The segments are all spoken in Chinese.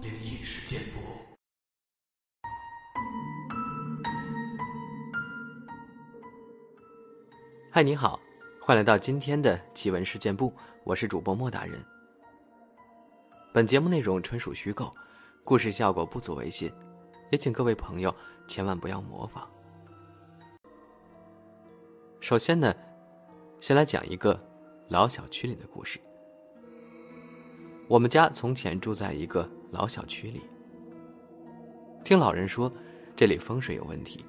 灵异事件簿。嗨，你好，欢迎来到今天的奇闻事件部，我是主播莫大人。本节目内容纯属虚构，故事效果不足为信，也请各位朋友千万不要模仿。首先呢，先来讲一个老小区里的故事。我们家从前住在一个老小区里，听老人说，这里风水有问题，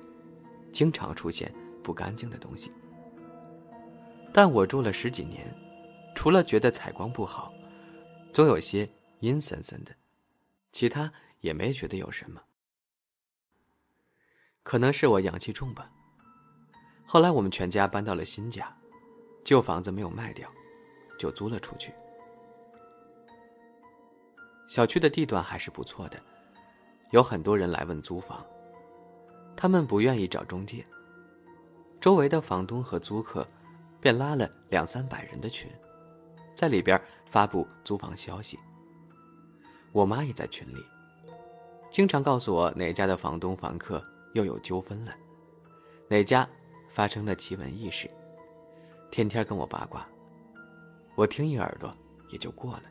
经常出现不干净的东西。但我住了十几年，除了觉得采光不好，总有些阴森森的，其他也没觉得有什么。可能是我阳气重吧。后来我们全家搬到了新家，旧房子没有卖掉，就租了出去。小区的地段还是不错的，有很多人来问租房，他们不愿意找中介，周围的房东和租客。便拉了两三百人的群，在里边发布租房消息。我妈也在群里，经常告诉我哪家的房东房客又有纠纷了，哪家发生了奇闻异事，天天跟我八卦。我听一耳朵也就过了。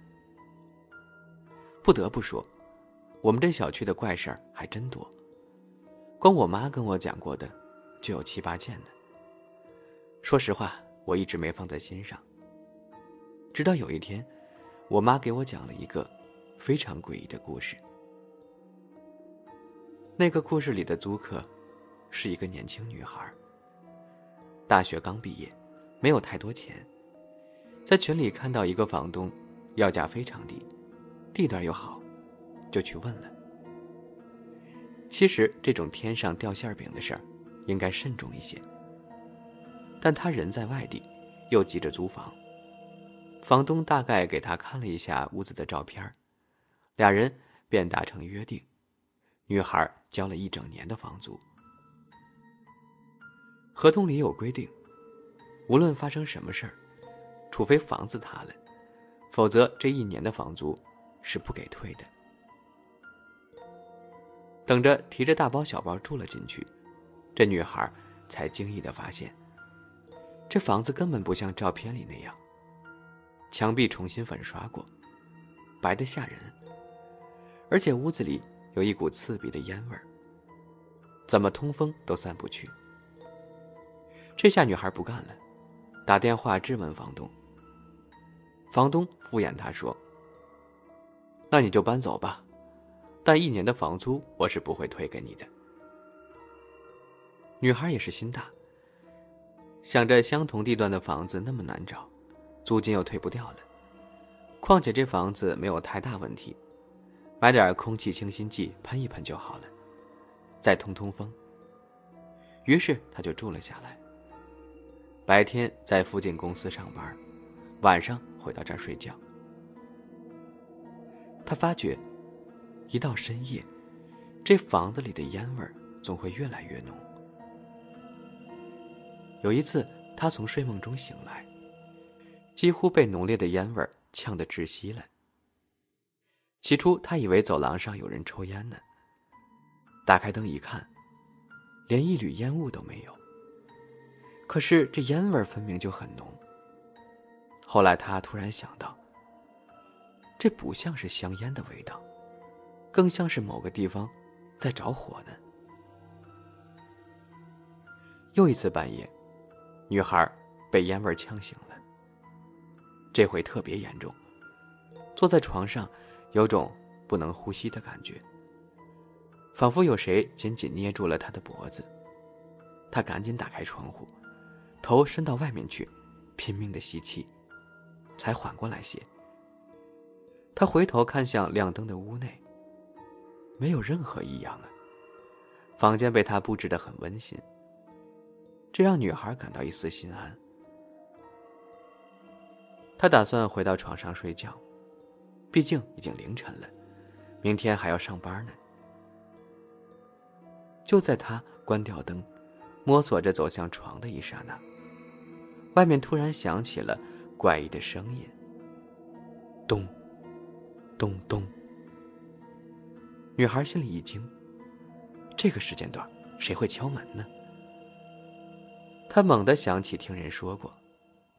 不得不说，我们这小区的怪事儿还真多，光我妈跟我讲过的，就有七八件呢。说实话。我一直没放在心上。直到有一天，我妈给我讲了一个非常诡异的故事。那个故事里的租客是一个年轻女孩，大学刚毕业，没有太多钱，在群里看到一个房东要价非常低，地段又好，就去问了。其实这种天上掉馅饼的事儿，应该慎重一些。但他人在外地，又急着租房。房东大概给他看了一下屋子的照片，俩人便达成约定，女孩交了一整年的房租。合同里有规定，无论发生什么事儿，除非房子塌了，否则这一年的房租是不给退的。等着提着大包小包住了进去，这女孩才惊异的发现。这房子根本不像照片里那样，墙壁重新粉刷过，白的吓人。而且屋子里有一股刺鼻的烟味儿，怎么通风都散不去。这下女孩不干了，打电话质问房东。房东敷衍她说：“那你就搬走吧，但一年的房租我是不会退给你的。”女孩也是心大。想着相同地段的房子那么难找，租金又退不掉了，况且这房子没有太大问题，买点空气清新剂喷一喷就好了，再通通风。于是他就住了下来。白天在附近公司上班，晚上回到这儿睡觉。他发觉，一到深夜，这房子里的烟味总会越来越浓。有一次，他从睡梦中醒来，几乎被浓烈的烟味呛得窒息了。起初，他以为走廊上有人抽烟呢。打开灯一看，连一缕烟雾都没有。可是这烟味分明就很浓。后来，他突然想到，这不像是香烟的味道，更像是某个地方在着火呢。又一次半夜。女孩被烟味呛醒了，这回特别严重，坐在床上，有种不能呼吸的感觉，仿佛有谁紧紧捏住了她的脖子。她赶紧打开窗户，头伸到外面去，拼命的吸气，才缓过来些。他回头看向亮灯的屋内，没有任何异样了，房间被他布置的很温馨。这让女孩感到一丝心安。她打算回到床上睡觉，毕竟已经凌晨了，明天还要上班呢。就在她关掉灯，摸索着走向床的一刹那，外面突然响起了怪异的声音。咚，咚咚。女孩心里一惊，这个时间段谁会敲门呢？她猛地想起听人说过，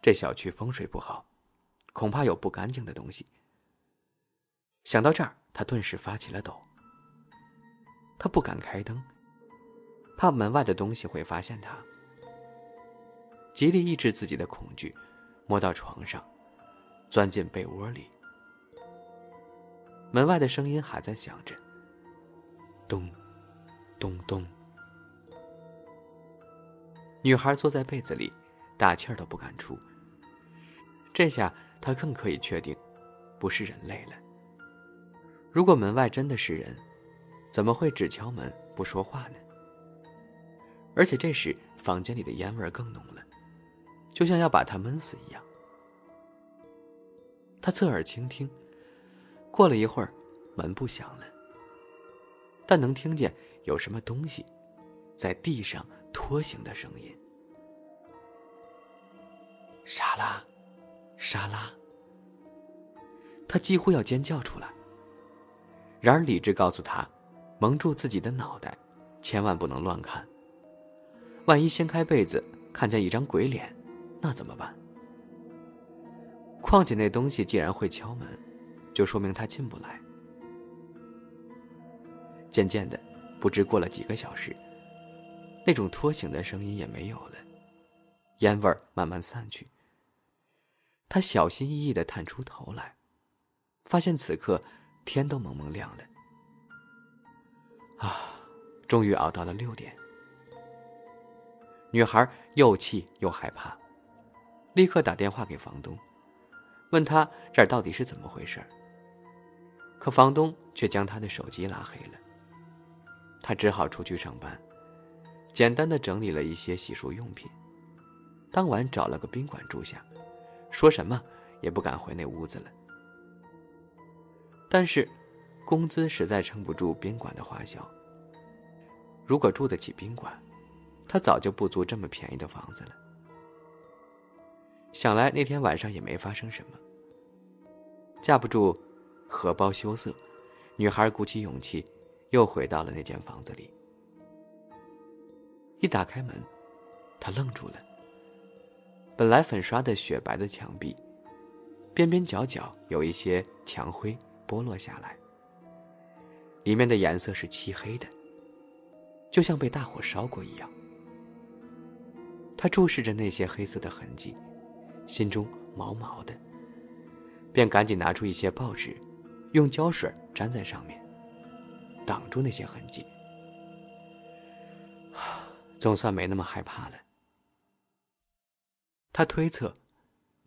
这小区风水不好，恐怕有不干净的东西。想到这儿，她顿时发起了抖。她不敢开灯，怕门外的东西会发现她。极力抑制自己的恐惧，摸到床上，钻进被窝里。门外的声音还在响着，咚，咚咚。女孩坐在被子里，大气儿都不敢出。这下她更可以确定，不是人类了。如果门外真的是人，怎么会只敲门不说话呢？而且这时房间里的烟味更浓了，就像要把他闷死一样。他侧耳倾听，过了一会儿，门不响了，但能听见有什么东西在地上拖行的声音。沙拉，沙拉。他几乎要尖叫出来。然而理智告诉他，蒙住自己的脑袋，千万不能乱看。万一掀开被子看见一张鬼脸，那怎么办？况且那东西既然会敲门，就说明他进不来。渐渐的，不知过了几个小时，那种拖行的声音也没有了，烟味慢慢散去。他小心翼翼的探出头来，发现此刻。天都蒙蒙亮了，啊！终于熬到了六点。女孩又气又害怕，立刻打电话给房东，问他这儿到底是怎么回事。可房东却将他的手机拉黑了。他只好出去上班，简单的整理了一些洗漱用品，当晚找了个宾馆住下，说什么也不敢回那屋子了。但是，工资实在撑不住宾馆的花销。如果住得起宾馆，他早就不租这么便宜的房子了。想来那天晚上也没发生什么。架不住荷包羞涩，女孩鼓起勇气，又回到了那间房子里。一打开门，她愣住了。本来粉刷的雪白的墙壁，边边角角有一些墙灰。剥落下来，里面的颜色是漆黑的，就像被大火烧过一样。他注视着那些黑色的痕迹，心中毛毛的，便赶紧拿出一些报纸，用胶水粘在上面，挡住那些痕迹。总算没那么害怕了。他推测，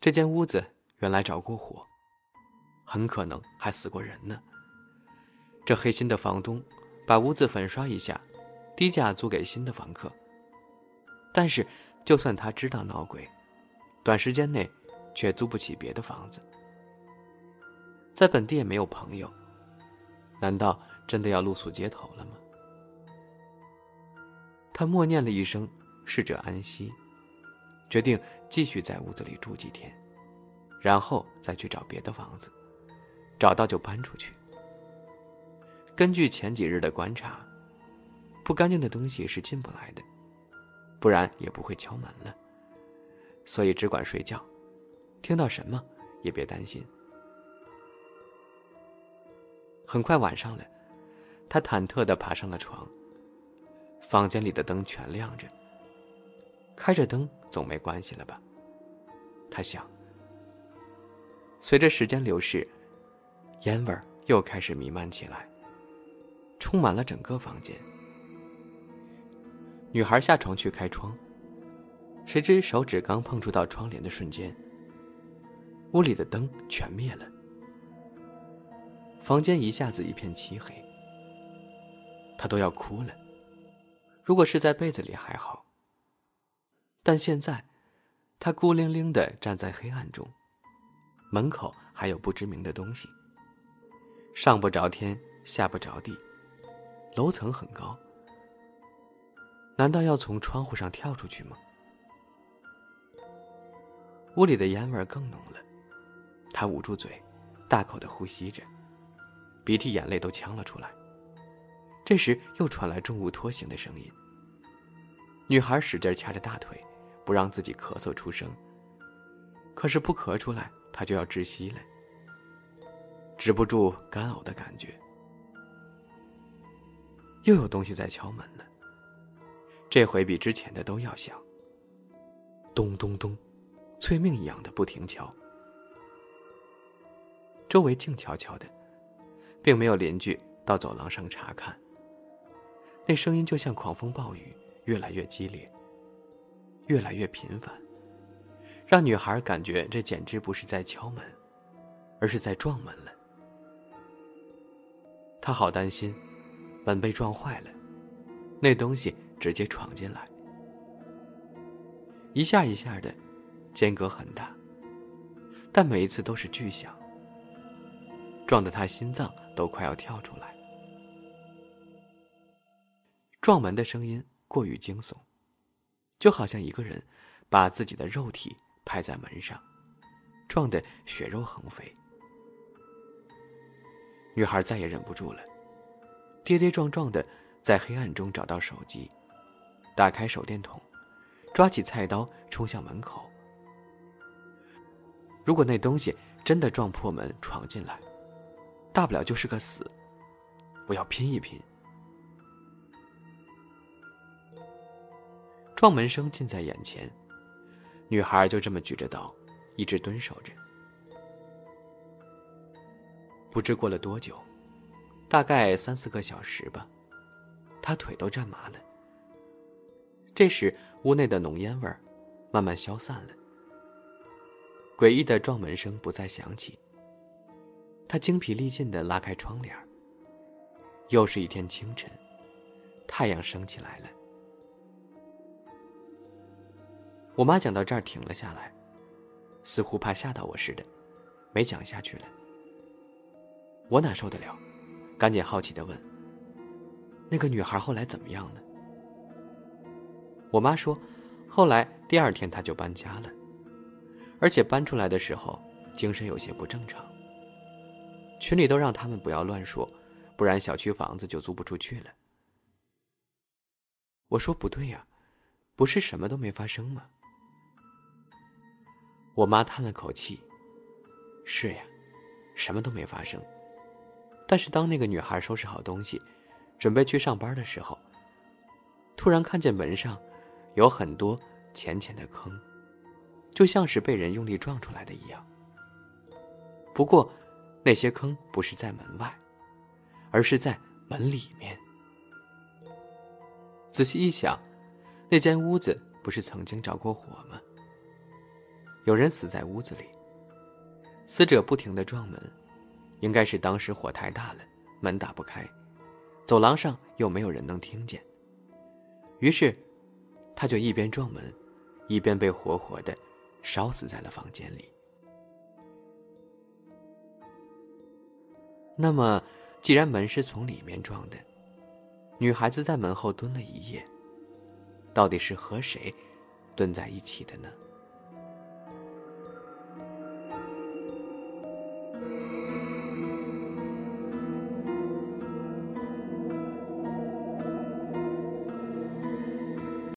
这间屋子原来着过火。很可能还死过人呢。这黑心的房东把屋子粉刷一下，低价租给新的房客。但是，就算他知道闹鬼，短时间内却租不起别的房子，在本地也没有朋友，难道真的要露宿街头了吗？他默念了一声“逝者安息”，决定继续在屋子里住几天，然后再去找别的房子。找到就搬出去。根据前几日的观察，不干净的东西是进不来的，不然也不会敲门了。所以只管睡觉，听到什么也别担心。很快晚上了，他忐忑的爬上了床。房间里的灯全亮着，开着灯总没关系了吧？他想。随着时间流逝。烟味又开始弥漫起来，充满了整个房间。女孩下床去开窗，谁知手指刚碰触到窗帘的瞬间，屋里的灯全灭了，房间一下子一片漆黑。她都要哭了。如果是在被子里还好，但现在，她孤零零的站在黑暗中，门口还有不知名的东西。上不着天，下不着地，楼层很高。难道要从窗户上跳出去吗？屋里的烟味更浓了，他捂住嘴，大口的呼吸着，鼻涕眼泪都呛了出来。这时又传来重物拖行的声音。女孩使劲掐着大腿，不让自己咳嗽出声。可是不咳出来，她就要窒息了，止不住干呕的感觉。又有东西在敲门了，这回比之前的都要响。咚咚咚，催命一样的不停敲。周围静悄悄的，并没有邻居到走廊上查看。那声音就像狂风暴雨，越来越激烈，越来越频繁，让女孩感觉这简直不是在敲门，而是在撞门了。她好担心，门被撞坏了，那东西直接闯进来，一下一下的，间隔很大，但每一次都是巨响，撞得他心脏都快要跳出来。撞门的声音过于惊悚，就好像一个人把自己的肉体拍在门上，撞得血肉横飞。女孩再也忍不住了，跌跌撞撞的在黑暗中找到手机，打开手电筒，抓起菜刀冲向门口。如果那东西真的撞破门闯进来，大不了就是个死，我要拼一拼。撞门声近在眼前，女孩就这么举着刀，一直蹲守着。不知过了多久，大概三四个小时吧，她腿都站麻了。这时，屋内的浓烟味儿慢慢消散了，诡异的撞门声不再响起。她精疲力尽的拉开窗帘。又是一天清晨，太阳升起来了。我妈讲到这儿停了下来，似乎怕吓到我似的，没讲下去了。我哪受得了，赶紧好奇的问：“那个女孩后来怎么样了？”我妈说：“后来第二天她就搬家了，而且搬出来的时候精神有些不正常。群里都让他们不要乱说，不然小区房子就租不出去了。”我说：“不对呀，不是什么都没发生吗？”我妈叹了口气：“是呀，什么都没发生。但是当那个女孩收拾好东西，准备去上班的时候，突然看见门上有很多浅浅的坑，就像是被人用力撞出来的一样。不过，那些坑不是在门外，而是在门里面。仔细一想，那间屋子不是曾经着过火吗？”有人死在屋子里，死者不停的撞门，应该是当时火太大了，门打不开，走廊上又没有人能听见，于是，他就一边撞门，一边被活活的烧死在了房间里。那么，既然门是从里面撞的，女孩子在门后蹲了一夜，到底是和谁蹲在一起的呢？